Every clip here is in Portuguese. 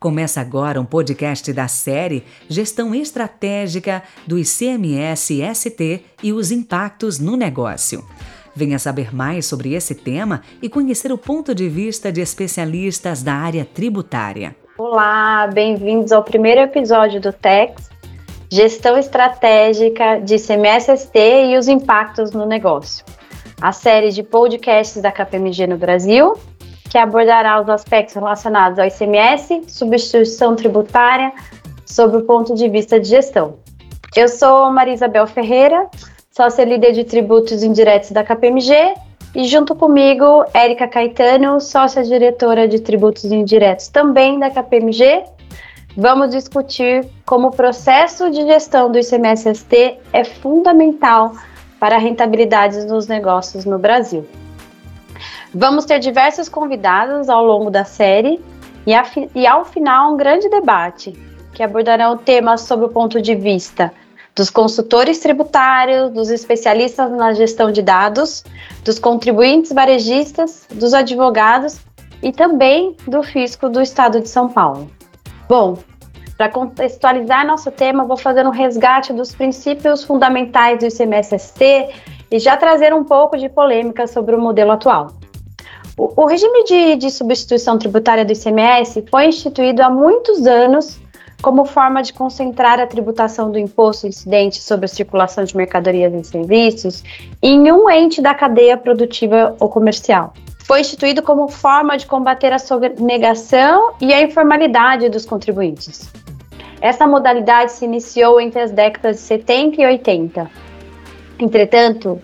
Começa agora um podcast da série Gestão Estratégica do ICMS-ST e os impactos no negócio. Venha saber mais sobre esse tema e conhecer o ponto de vista de especialistas da área tributária. Olá, bem-vindos ao primeiro episódio do TEX, Gestão Estratégica de ICMS-ST e os impactos no negócio. A série de podcasts da KPMG no Brasil que abordará os aspectos relacionados ao ICMS, substituição tributária, sob o ponto de vista de gestão. Eu sou Maria Isabel Ferreira, sócia líder de tributos indiretos da KPMG, e junto comigo, Érica Caetano, sócia diretora de tributos indiretos também da KPMG. Vamos discutir como o processo de gestão do ICMS-ST é fundamental para a rentabilidade dos negócios no Brasil. Vamos ter diversos convidados ao longo da série e, a, e ao final um grande debate que abordarão temas sobre o ponto de vista dos consultores tributários, dos especialistas na gestão de dados, dos contribuintes varejistas, dos advogados e também do fisco do estado de São Paulo. Bom, para contextualizar nosso tema, vou fazer um resgate dos princípios fundamentais do ICMS-ST e já trazer um pouco de polêmica sobre o modelo atual. O, regime de, de substituição tributária do ICMS foi instituído há muitos anos como forma de concentrar a tributação do imposto incidente sobre a circulação de mercadorias e serviços em um ente da cadeia produtiva ou comercial. Foi instituído como forma de combater a sonegação e a informalidade dos contribuintes. Essa modalidade se iniciou entre as décadas de 70 e 80. Entretanto,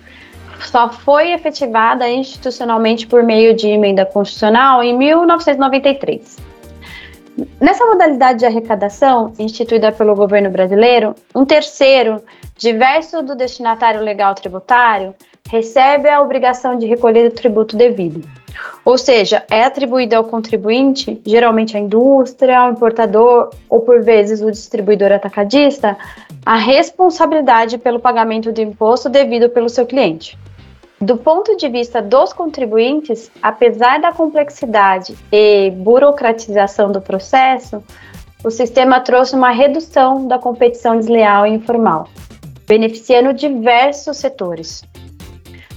só foi efetivada institucionalmente por meio de emenda constitucional em 1993. Nessa modalidade de arrecadação, instituída pelo governo brasileiro, um terceiro, diverso do destinatário legal tributário, recebe a obrigação de recolher o tributo devido. Ou seja, é atribuído ao contribuinte, geralmente a indústria, ao importador ou por vezes o distribuidor atacadista, a responsabilidade pelo pagamento do imposto devido pelo seu cliente. Do ponto de vista dos contribuintes, apesar da complexidade e burocratização do processo, o sistema trouxe uma redução da competição desleal e informal, beneficiando diversos setores.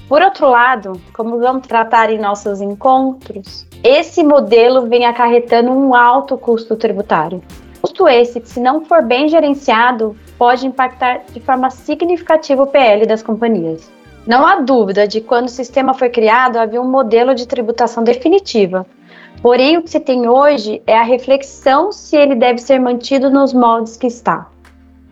Por outro lado, como vamos tratar em nossos encontros, esse modelo vem acarretando um alto custo tributário. Custo esse que, se não for bem gerenciado, pode impactar de forma significativa o PL das companhias. Não há dúvida de que quando o sistema foi criado havia um modelo de tributação definitiva. Porém, o que se tem hoje é a reflexão se ele deve ser mantido nos moldes que está.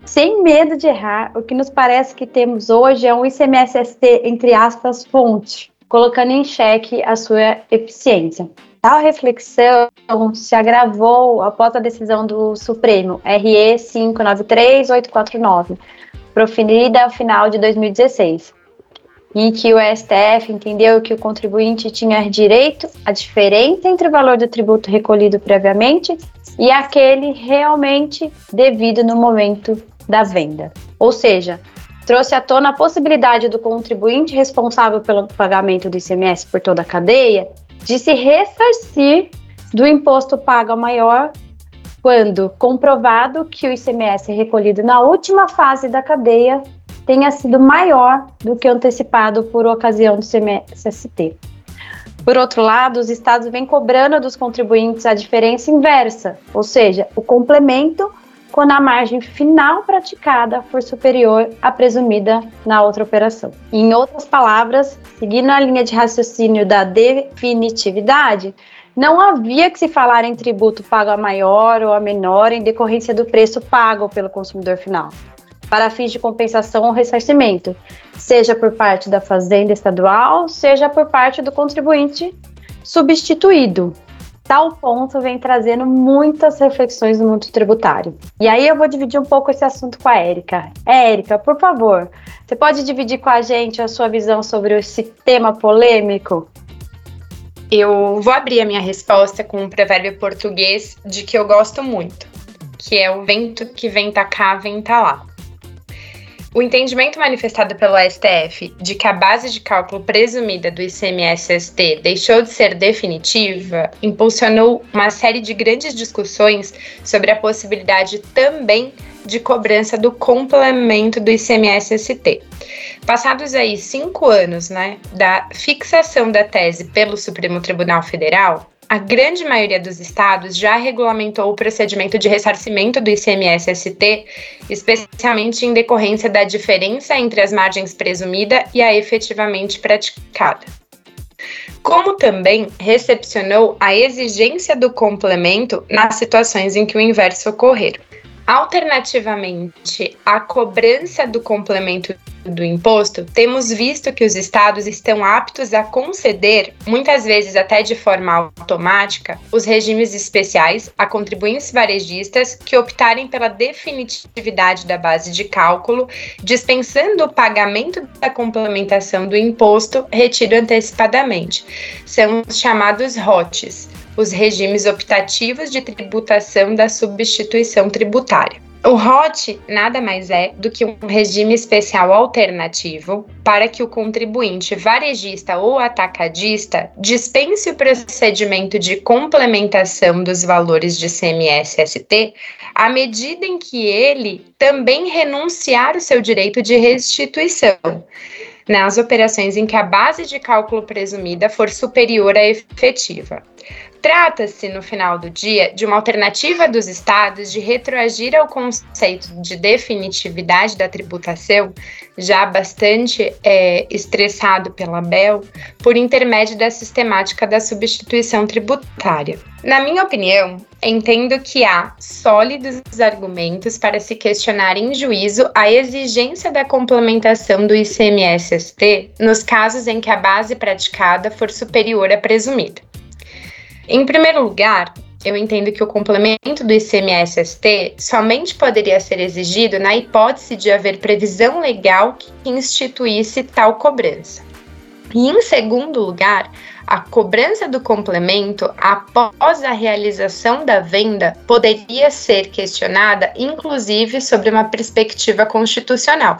Sem medo de errar, o que nos parece que temos hoje é um ICMS-ST, entre aspas, fonte, colocando em xeque a sua eficiência. Tal reflexão se agravou após a decisão do Supremo, RE 593849, proferida ao final de 2016, em que o STF entendeu que o contribuinte tinha direito à diferença entre o valor do tributo recolhido previamente e aquele realmente devido no momento da venda. Ou seja, trouxe à tona a possibilidade do contribuinte responsável pelo pagamento do ICMS por toda a cadeia de se ressarcir do imposto pago maior quando comprovado que o ICMS recolhido na última fase da cadeia tenha sido maior do que antecipado por ocasião do CMSST. Por outro lado, os estados vêm cobrando dos contribuintes a diferença inversa, ou seja, o complemento quando a margem final praticada for superior à presumida na outra operação. Em outras palavras, seguindo a linha de raciocínio da definitividade, não havia que se falar em tributo pago a maior ou a menor em decorrência do preço pago pelo consumidor final para fins de compensação ou ressarcimento, seja por parte da fazenda estadual, seja por parte do contribuinte substituído. Tal ponto vem trazendo muitas reflexões no mundo tributário. E aí eu vou dividir um pouco esse assunto com a Érica. Érica, por favor, você pode dividir com a gente a sua visão sobre esse tema polêmico? Eu vou abrir a minha resposta com um provérbio português de que eu gosto muito, que é o vento que vem cá, vem lá. O entendimento manifestado pelo STF de que a base de cálculo presumida do ICMS-ST deixou de ser definitiva impulsionou uma série de grandes discussões sobre a possibilidade também de cobrança do complemento do ICMS-ST. Passados aí cinco anos né, da fixação da tese pelo Supremo Tribunal Federal, a grande maioria dos estados já regulamentou o procedimento de ressarcimento do ICMS-ST, especialmente em decorrência da diferença entre as margens presumida e a efetivamente praticada. Como também recepcionou a exigência do complemento nas situações em que o inverso ocorrer. Alternativamente, a cobrança do complemento do imposto, temos visto que os estados estão aptos a conceder, muitas vezes até de forma automática, os regimes especiais a contribuintes varejistas que optarem pela definitividade da base de cálculo, dispensando o pagamento da complementação do imposto retido antecipadamente. São os chamados ROTs os regimes optativos de tributação da substituição tributária. O ROT nada mais é do que um regime especial alternativo para que o contribuinte varejista ou atacadista dispense o procedimento de complementação dos valores de CMS-ST à medida em que ele também renunciar o seu direito de restituição nas operações em que a base de cálculo presumida for superior à efetiva. Trata-se, no final do dia, de uma alternativa dos estados de retroagir ao conceito de definitividade da tributação, já bastante é, estressado pela BEL, por intermédio da sistemática da substituição tributária. Na minha opinião, entendo que há sólidos argumentos para se questionar em juízo a exigência da complementação do ICMS-ST nos casos em que a base praticada for superior à presumida. Em primeiro lugar, eu entendo que o complemento do ICMS-ST somente poderia ser exigido na hipótese de haver previsão legal que instituísse tal cobrança. E em segundo lugar, a cobrança do complemento após a realização da venda poderia ser questionada, inclusive sobre uma perspectiva constitucional,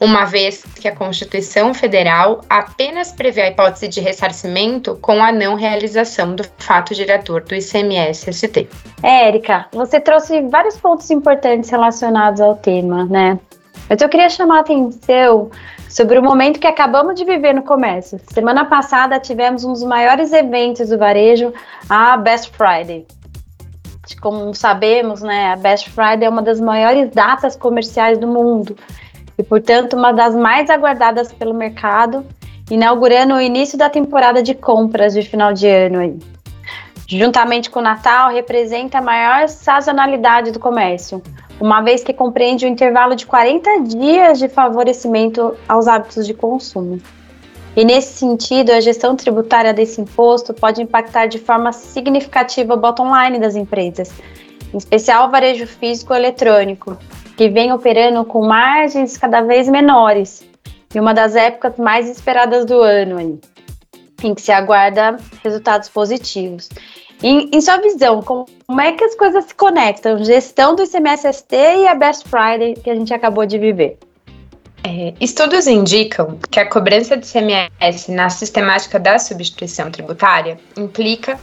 uma vez que a Constituição Federal apenas prevê a hipótese de ressarcimento com a não realização do fato gerador do ICMS-ST. Érica, você trouxe vários pontos importantes relacionados ao tema, né? Mas eu queria chamar a atenção sobre o momento que acabamos de viver no comércio. Semana passada tivemos um dos maiores eventos do varejo, a Best Friday. Como sabemos, né, a Best Friday é uma das maiores datas comerciais do mundo e, portanto, uma das mais aguardadas pelo mercado, inaugurando o início da temporada de compras de final de ano. Aí. Juntamente com o Natal, representa a maior sazonalidade do comércio, uma vez que compreende o um intervalo de 40 dias de favorecimento aos hábitos de consumo. E nesse sentido, a gestão tributária desse imposto pode impactar de forma significativa o bottom line das empresas, em especial o varejo físico e eletrônico, que vem operando com margens cada vez menores, e uma das épocas mais esperadas do ano, aí, em que se aguarda resultados positivos. Em, em, sua visão, como é que as coisas se conectam? Gestão do ICMS-ST e a Best Friday que a gente acabou de viver. É, estudos indicam que a cobrança de ICMS na sistemática da substituição tributária implica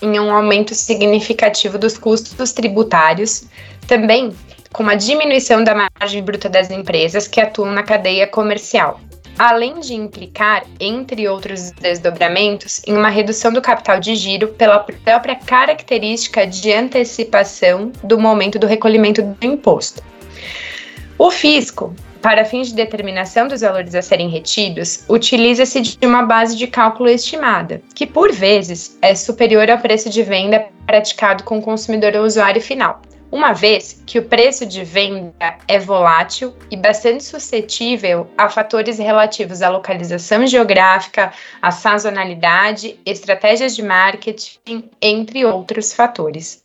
em um aumento significativo dos custos tributários, também com uma diminuição da margem bruta das empresas que atuam na cadeia comercial, além de implicar, entre outros desdobramentos, em uma redução do capital de giro pela própria característica de antecipação do momento do recolhimento do imposto. O fisco, para fins de determinação dos valores a serem retidos, utiliza-se de uma base de cálculo estimada, que por vezes é superior ao preço de venda praticado com o consumidor ou usuário final, uma vez que o preço de venda é volátil e bastante suscetível a fatores relativos à localização geográfica, à sazonalidade, estratégias de marketing, entre outros fatores.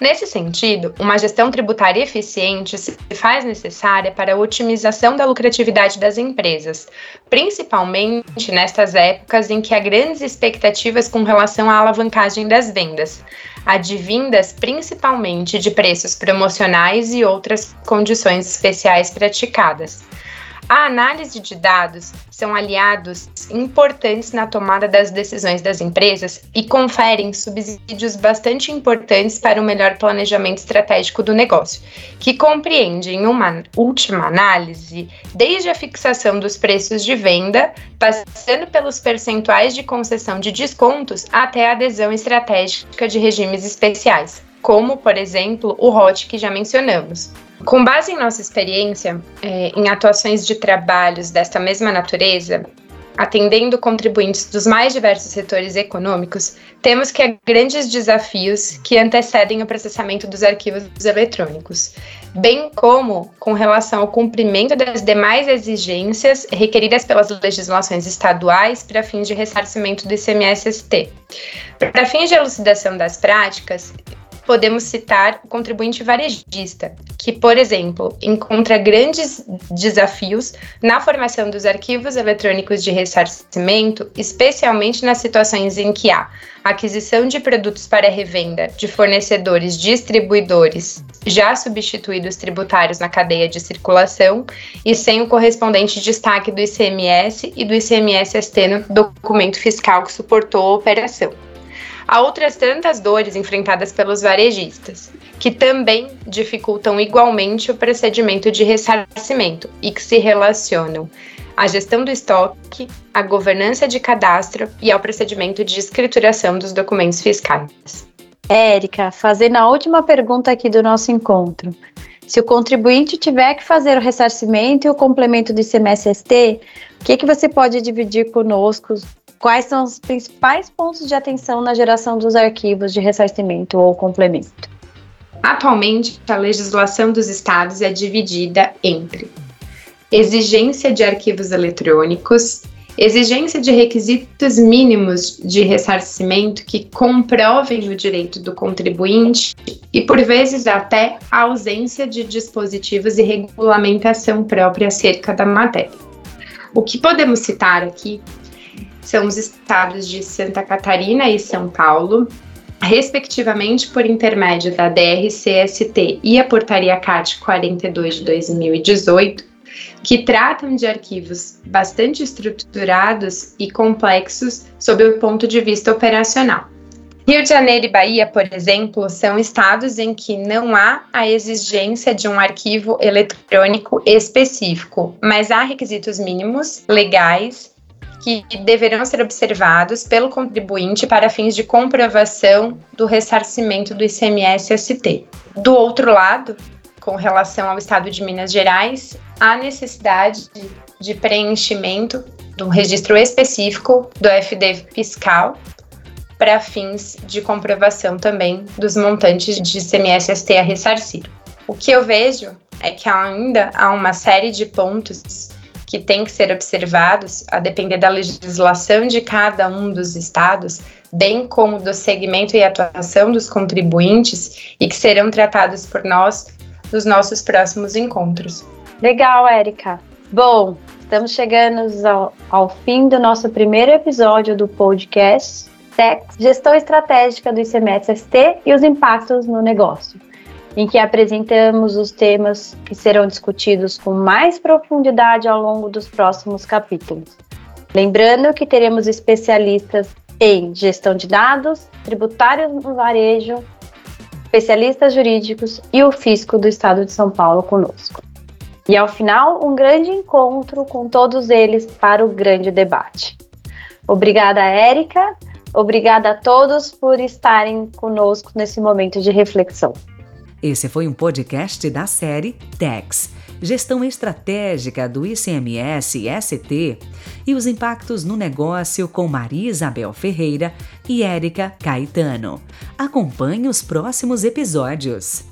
Nesse sentido, uma gestão tributária eficiente se faz necessária para a otimização da lucratividade das empresas, principalmente nestas épocas em que há grandes expectativas com relação à alavancagem das vendas, advindas principalmente de preços promocionais e outras condições especiais praticadas. A análise de dados são aliados importantes na tomada das decisões das empresas e conferem subsídios bastante importantes para o melhor planejamento estratégico do negócio, que compreende, em uma última análise, desde a fixação dos preços de venda, passando pelos percentuais de concessão de descontos até a adesão estratégica de regimes especiais, como, por exemplo, o ROT que já mencionamos. Com base em nossa experiência é, em atuações de trabalhos desta mesma natureza, atendendo contribuintes dos mais diversos setores econômicos, temos que há grandes desafios que antecedem o processamento dos arquivos eletrônicos, bem como com relação ao cumprimento das demais exigências requeridas pelas legislações estaduais para fins de ressarcimento do ICMS-ST. Para fins de elucidação das práticas, podemos citar o contribuinte varejista, que, por exemplo, encontra grandes desafios na formação dos arquivos eletrônicos de ressarcimento, especialmente nas situações em que há aquisição de produtos para revenda de fornecedores distribuidores já substituídos tributários na cadeia de circulação e sem o correspondente destaque do ICMS e do ICMS-ST no documento fiscal que suportou a operação. Há outras tantas dores enfrentadas pelos varejistas, que também dificultam igualmente o procedimento de ressarcimento e que se relacionam à gestão do estoque, à governança de cadastro e ao procedimento de escrituração dos documentos fiscais. Érica, fazendo a última pergunta aqui do nosso encontro. Se o contribuinte tiver que fazer o ressarcimento e o complemento do ICMS-ST, o que, que você pode dividir conosco Quais são os principais pontos de atenção na geração dos arquivos de ressarcimento ou complemento? Atualmente, a legislação dos estados é dividida entre exigência de arquivos eletrônicos, exigência de requisitos mínimos de ressarcimento que comprovem o direito do contribuinte e, por vezes, até a ausência de dispositivos e regulamentação própria acerca da matéria. O que podemos citar aqui são os estados de Santa Catarina e São Paulo, respectivamente por intermédio da DRCST e a Portaria CAT 42 de 2018, que tratam de arquivos bastante estruturados e complexos sob o ponto de vista operacional. Rio de Janeiro e Bahia, por exemplo, são estados em que não há a exigência de um arquivo eletrônico específico, mas há requisitos mínimos legais que deverão ser observados pelo contribuinte para fins de comprovação do ressarcimento do ICMS-ST. Do outro lado, com relação ao Estado de Minas Gerais, há necessidade de preenchimento de um registro específico do FD fiscal para fins de comprovação também dos montantes de ICMS-ST a ressarcir. O que eu vejo é que ainda há uma série de pontos que têm que ser observados, a depender da legislação de cada um dos estados, bem como do segmento e atuação dos contribuintes e que serão tratados por nós nos nossos próximos encontros. Legal, Érica. Bom, estamos chegando ao, ao fim do nosso primeiro episódio do podcast Gestão Estratégica do ICMS-ST e os impactos no negócio em que apresentamos os temas que serão discutidos com mais profundidade ao longo dos próximos capítulos. Lembrando que teremos especialistas em gestão de dados, tributários no varejo, especialistas jurídicos e o fisco do Estado de São Paulo conosco. E ao final, um grande encontro com todos eles para o grande debate. Obrigada, Érica. Obrigada a todos por estarem conosco nesse momento de reflexão. Esse foi um podcast da série TEX, Gestão Estratégica do ICMS ST e os impactos no negócio com Maria Isabel Ferreira e Érica Caetano. Acompanhe os próximos episódios.